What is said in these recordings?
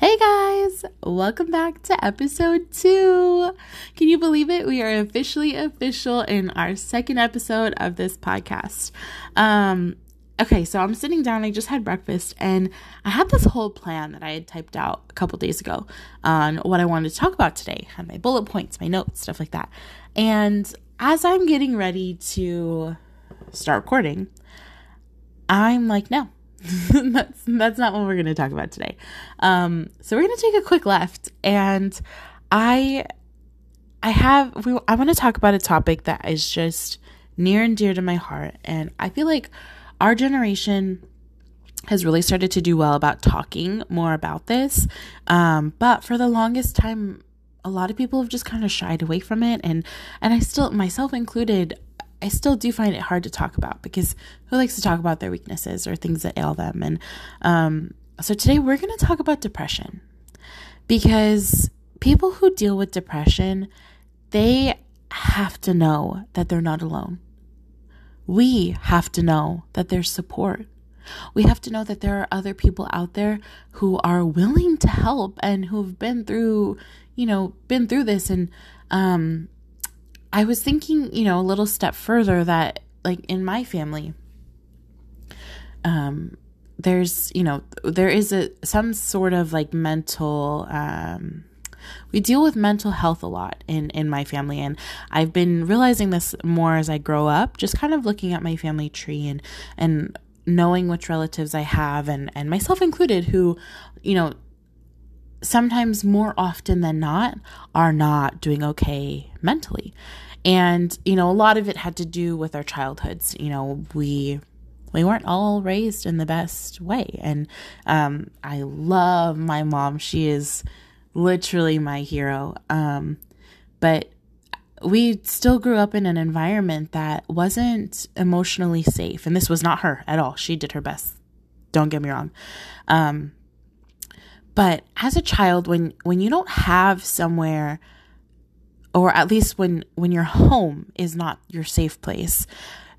Hey guys, welcome back to episode two. Can you believe it? We are officially official in our second episode of this podcast. Um, okay, so I'm sitting down, I just had breakfast, and I had this whole plan that I had typed out a couple days ago on what I wanted to talk about today. I had my bullet points, my notes, stuff like that. And as I'm getting ready to start recording, I'm like, no, that's that's not what we're going to talk about today. Um, so we're going to take a quick left, and I I have we I want to talk about a topic that is just near and dear to my heart, and I feel like our generation has really started to do well about talking more about this. Um, but for the longest time, a lot of people have just kind of shied away from it, and and I still myself included I still do find it hard to talk about because who likes to talk about their weaknesses or things that ail them? And um, so today we're going to talk about depression because people who deal with depression, they have to know that they're not alone. We have to know that there's support. We have to know that there are other people out there who are willing to help and who've been through, you know, been through this and um I was thinking, you know, a little step further that like in my family um there's, you know, there is a some sort of like mental um we deal with mental health a lot in in my family. And I've been realizing this more as I grow up, just kind of looking at my family tree and and knowing which relatives I have and and myself included who, you know, sometimes more often than not are not doing okay mentally. And, you know, a lot of it had to do with our childhoods. You know, we we weren't all raised in the best way. And um, I love my mom. She is literally my hero. Um, but we still grew up in an environment that wasn't emotionally safe. And this was not her at all. She did her best. Don't get me wrong. Um, but as a child, when when you don't have somewhere, or at least when when your home is not your safe place,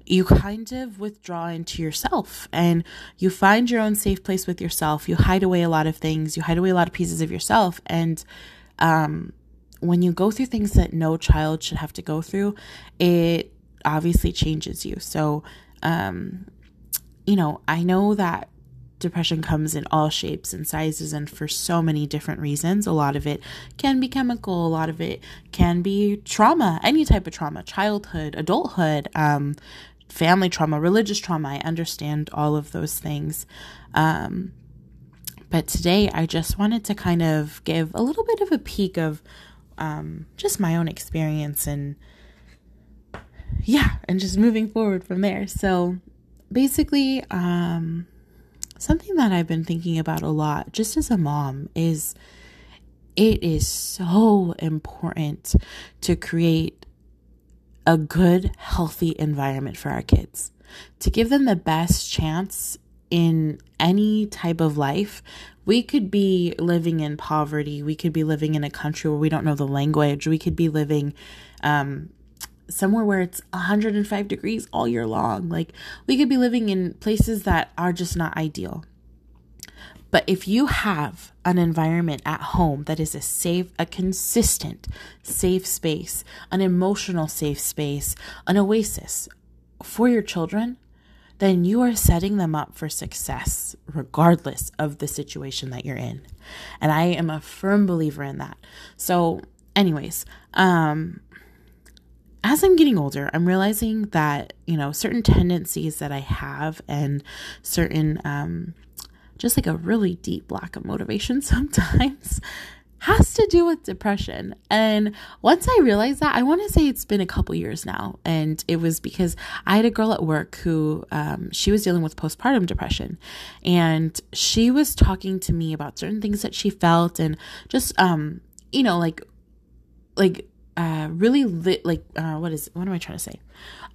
you kind of withdraw into yourself and you find your own safe place with yourself. You hide away a lot of things. You hide away a lot of pieces of yourself. And um, when you go through things that no child should have to go through, it obviously changes you. So, um, you know, I know that depression comes in all shapes and sizes and for so many different reasons. A lot of it can be chemical, a lot of it can be trauma, any type of trauma, childhood, adulthood, um, family trauma, religious trauma. I understand all of those things. Um, but today I just wanted to kind of give a little bit of a peek of um, just my own experience and yeah, and just moving forward from there. So basically, um, something that I've been thinking about a lot, just as a mom, is it is so important to create a good, healthy environment for our kids, to give them the best chance in any type of life. We could be living in poverty. We could be living in a country where we don't know the language. We could be living um, somewhere where it's 105 degrees all year long. Like we could be living in places that are just not ideal. But if you have an environment at home that is a safe, a consistent safe space, an emotional safe space, an oasis for your children, then you are setting them up for success regardless of the situation that you're in. And I am a firm believer in that. So, anyways, um as I'm getting older, I'm realizing that, you know, certain tendencies that I have and certain, um, just like a really deep lack of motivation sometimes has to do with depression. And once I realized that, I want to say it's been a couple years now. And it was because I had a girl at work who, um, she was dealing with postpartum depression. And she was talking to me about certain things that she felt and just, um, you know, like, like uh, really lit, like, uh, what is, what am I trying to say?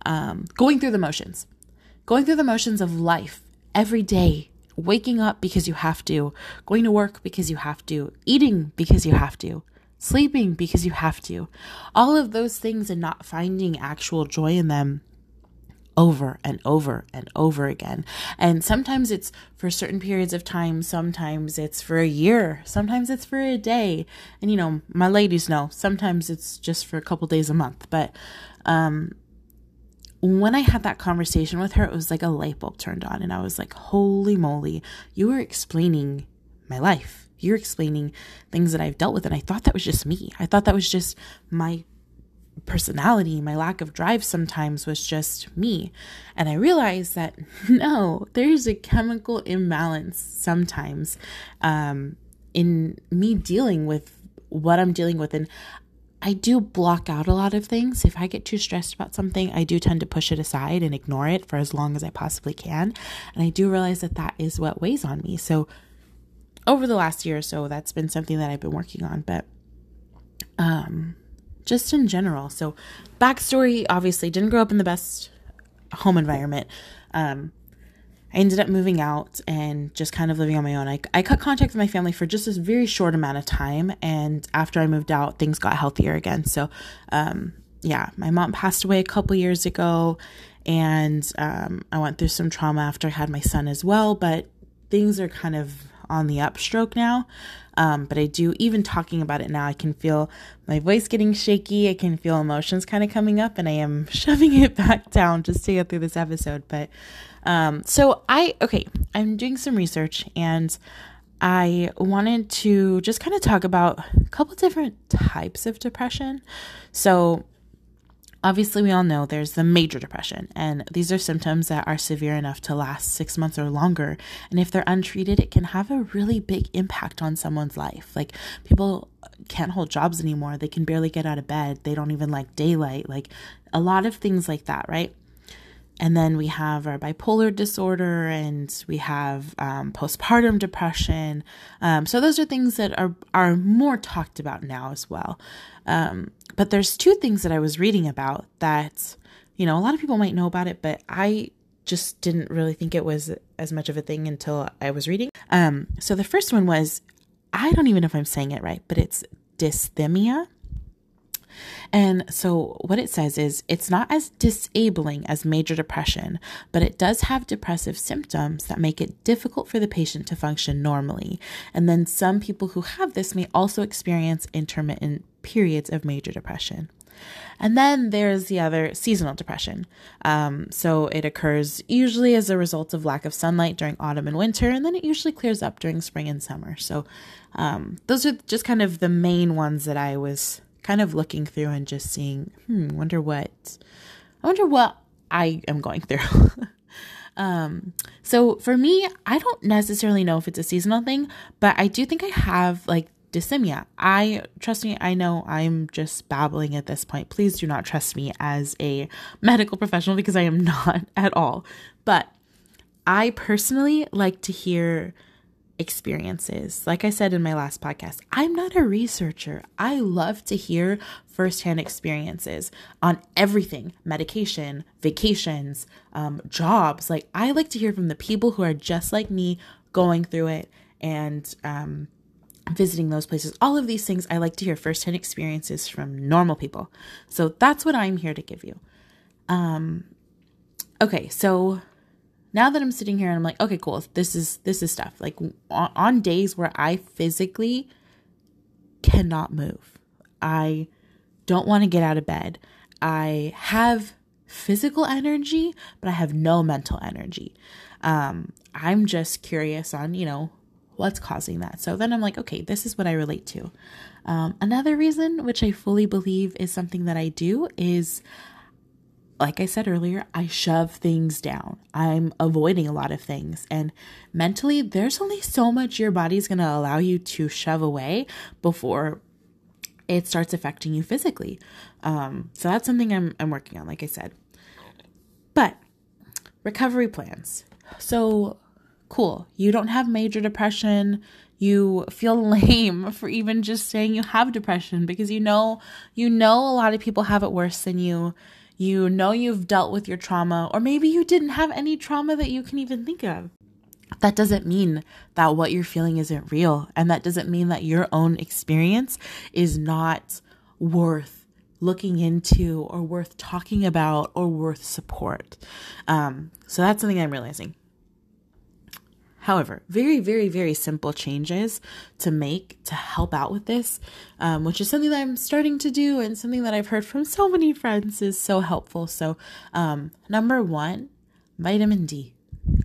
Um, going through the motions, going through the motions of life every day, waking up because you have to, going to work because you have to, eating because you have to, sleeping because you have to. All of those things and not finding actual joy in them over and over and over again. And sometimes it's for certain periods of time, sometimes it's for a year, sometimes it's for a day. And you know, my ladies know, sometimes it's just for a couple days a month. But um when I had that conversation with her, it was like a light bulb turned on and I was like, "Holy moly, you were explaining my life. You're explaining things that I've dealt with and I thought that was just me. I thought that was just my personality, my lack of drive sometimes was just me. And I realized that no, there's a chemical imbalance sometimes um, in me dealing with what I'm dealing with. And I do block out a lot of things. If I get too stressed about something, I do tend to push it aside and ignore it for as long as I possibly can. And I do realize that that is what weighs on me. So, over the last year or so, that's been something that I've been working on. But, um, just in general. So, backstory obviously didn't grow up in the best home environment. Um, I ended up moving out and just kind of living on my own. I, I cut contact with my family for just a very short amount of time. And after I moved out, things got healthier again. So, um, yeah, my mom passed away a couple years ago. And um, I went through some trauma after I had my son as well. But things are kind of on the upstroke now. Um, but I do, even talking about it now, I can feel my voice getting shaky. I can feel emotions kind of coming up, and I am shoving it back down just to get through this episode. But um, so I, okay, I'm doing some research and I wanted to just kind of talk about a couple different types of depression. So, Obviously, we all know there's the major depression, and these are symptoms that are severe enough to last six months or longer. And if they're untreated, it can have a really big impact on someone's life. Like, people can't hold jobs anymore, they can barely get out of bed, they don't even like daylight, like a lot of things like that, right? And then we have our bipolar disorder and we have um, postpartum depression. Um, so those are things that are, are more talked about now as well. Um, but there's two things that I was reading about that, you know, a lot of people might know about it, but I just didn't really think it was as much of a thing until I was reading. Um, so the first one was, I don't even know if I'm saying it right, but it's dysthymia. And so, what it says is it's not as disabling as major depression, but it does have depressive symptoms that make it difficult for the patient to function normally. And then, some people who have this may also experience intermittent periods of major depression. And then there's the other seasonal depression. Um, so it occurs usually as a result of lack of sunlight during autumn and winter, and then it usually clears up during spring and summer. So um, those are just kind of the main ones that I was kind of looking through and just seeing, hmm, wonder what, I wonder what I am going through. Um, so for me, I don't necessarily know if it's a seasonal thing, but I do think I have like dysthymia. I trust me, I know I'm just babbling at this point. Please do not trust me as a medical professional because I am not at all. But I personally like to hear experiences. Like I said in my last podcast, I'm not a researcher. I love to hear firsthand experiences on everything medication, vacations, um, jobs. Like, I like to hear from the people who are just like me going through it and um, visiting those places. All of these things, I like to hear firsthand experiences from normal people. So that's what I'm here to give you. Um, okay, so now that I'm sitting here and I'm like, okay, cool. This is this is stuff. Like on, on days where I physically cannot move, I don't want to get out of bed. I have physical energy, but I have no mental energy. Um, I'm just curious on, you know, what's causing that. So then I'm like, okay, this is what I relate to. Um, another reason, which I fully believe is something that I do, is like I said earlier, I shove things down. I'm avoiding a lot of things. And mentally, there's only so much your body's going to allow you to shove away before it starts affecting you physically. Um, so that's something I'm, I'm working on, like I said. But recovery plans. So cool. You don't have major depression. You feel lame for even just saying you have depression because you know you know a lot of people have it worse than you. You know you've dealt with your trauma or maybe you didn't have any trauma that you can even think of. That doesn't mean that what you're feeling isn't real and that doesn't mean that your own experience is not worth looking into or worth talking about or worth support. Um, so that's something I'm realizing. However, very, very, very simple changes to make to help out with this, um, which is something that I'm starting to do and something that I've heard from so many friends is so helpful. So, um, number one, vitamin D.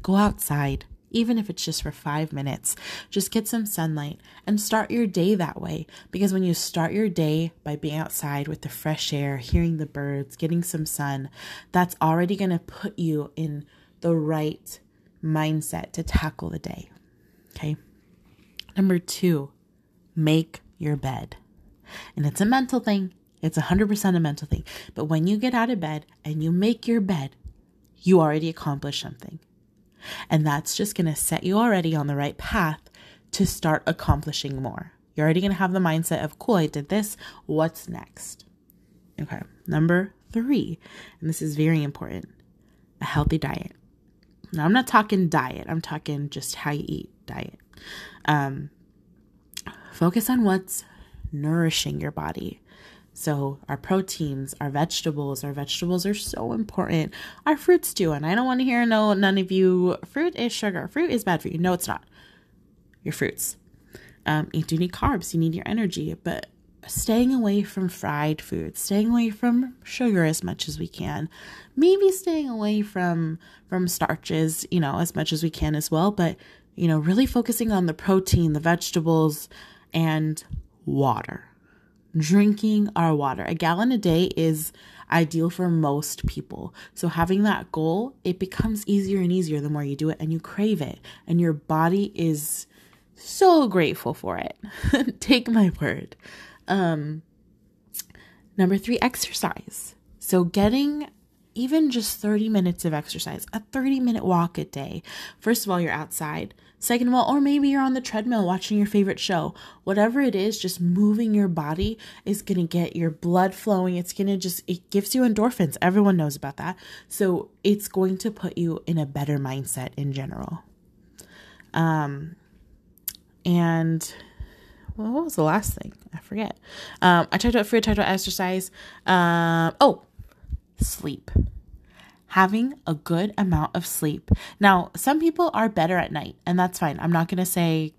Go outside, even if it's just for five minutes. Just get some sunlight and start your day that way. Because when you start your day by being outside with the fresh air, hearing the birds, getting some sun, that's already going to put you in the right mindset to tackle the day. Okay. Number two, make your bed. And it's a mental thing. It's 100% a mental thing. But when you get out of bed and you make your bed, you already accomplished something. And that's just going to set you already on the right path to start accomplishing more. You're already going to have the mindset of, cool, I did this. What's next? Okay. Number three, and this is very important a healthy diet. Now, I'm not talking diet, I'm talking just how you eat diet. Um, focus on what's nourishing your body. So, our proteins, our vegetables, our vegetables are so important. Our fruits too. And I don't want to hear no, none of you, fruit is sugar. Fruit is bad for you. No, it's not. Your fruits. Um, you do need carbs, you need your energy, but staying away from fried foods, staying away from sugar as much as we can, maybe staying away from from starches, you know, as much as we can as well, but you know, really focusing on the protein, the vegetables and water. Drinking our water. A gallon a day is ideal for most people. So having that goal, it becomes easier and easier the more you do it and you crave it and your body is so grateful for it. Take my word. Um, number three, exercise. So getting even just 30 minutes of exercise, a 30 minute walk a day. First of all, you're outside. Second of all, or maybe you're on the treadmill watching your favorite show. Whatever it is, just moving your body is going to get your blood flowing. It's going to just, it gives you endorphins. Everyone knows about that. So it's going to put you in a better mindset in general. Um, and well, what was the last thing? I forget. Um, I talked about food, I talked about exercise. Um, oh, sleep. Having a good amount of sleep. Now, some people are better at night, and that's fine. I'm not going to say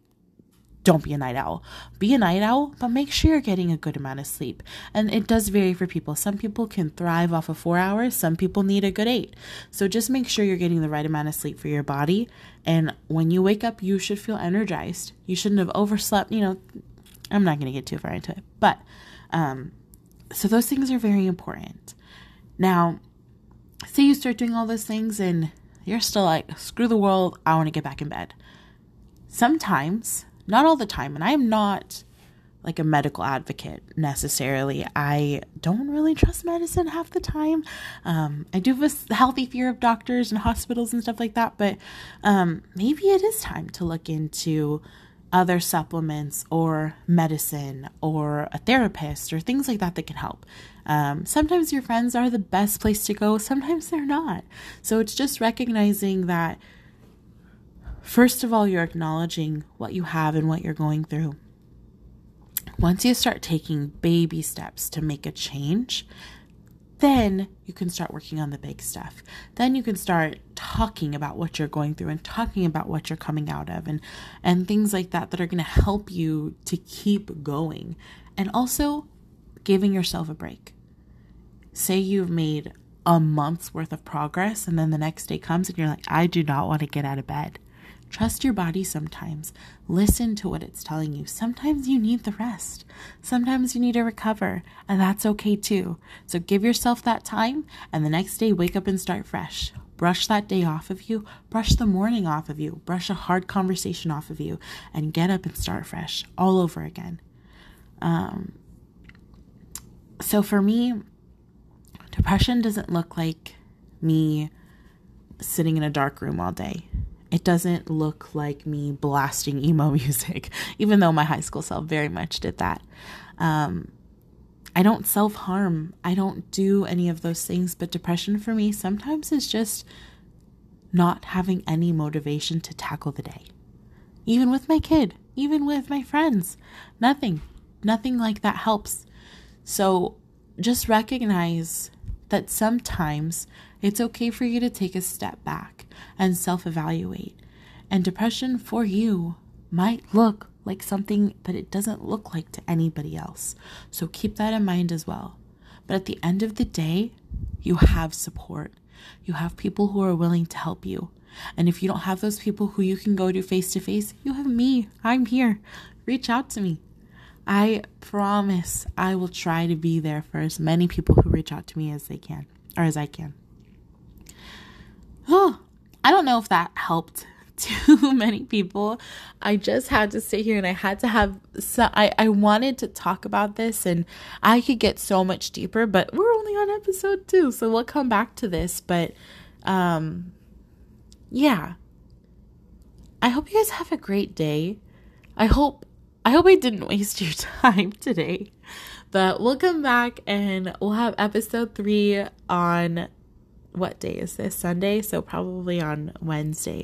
don't be a night owl. Be a night owl, but make sure you're getting a good amount of sleep. And it does vary for people. Some people can thrive off of four hours, some people need a good eight. So just make sure you're getting the right amount of sleep for your body. And when you wake up, you should feel energized. You shouldn't have overslept. You know, I'm not going to get too far into it. But, um, so those things are very important. Now, say you start doing all those things and you're still like, screw the world, I want to get back in bed. Sometimes not all the time. And I am not like a medical advocate necessarily. I don't really trust medicine half the time. Um, I do have a healthy fear of doctors and hospitals and stuff like that, but um, maybe it is time to look into other supplements or medicine or a therapist or things like that that can help. Um, sometimes your friends are the best place to go, sometimes they're not. So it's just recognizing that First of all, you're acknowledging what you have and what you're going through. Once you start taking baby steps to make a change, then you can start working on the big stuff. Then you can start talking about what you're going through and talking about what you're coming out of and and things like that that are going to help you to keep going. And also giving yourself a break. Say you've made a month's worth of progress and then the next day comes and you're like I do not want to get out of bed. Trust your body sometimes. Listen to what it's telling you. Sometimes you need the rest. Sometimes you need to recover, and that's okay too. So give yourself that time, and the next day wake up and start fresh. Brush that day off of you, brush the morning off of you, brush a hard conversation off of you, and get up and start fresh all over again. Um, so for me, depression doesn't look like me sitting in a dark room all day. It doesn't look like me blasting emo music, even though my high school self very much did that. Um, I don't self harm. I don't do any of those things. But depression for me sometimes is just not having any motivation to tackle the day. Even with my kid, even with my friends, nothing, nothing like that helps. So just recognize that sometimes it's okay for you to take a step back and self evaluate. And depression for you might look like something that it doesn't look like to anybody else. So keep that in mind as well. But at the end of the day, you have support. You have people who are willing to help you. And if you don't have those people who you can go to face to face, you have me. I'm here. Reach out to me. I promise I will try to be there for as many people who reach out to me as they can or as I can. I don't know if that helped too many people. I just had to sit here and I had to have so I, I wanted to talk about this and I could get so much deeper, but we're only on episode two, so we'll come back to this. But um yeah. I hope you guys have a great day. I hope I hope I didn't waste your time today. But we'll come back and we'll have episode three on what day is this? Sunday, so probably on Wednesday.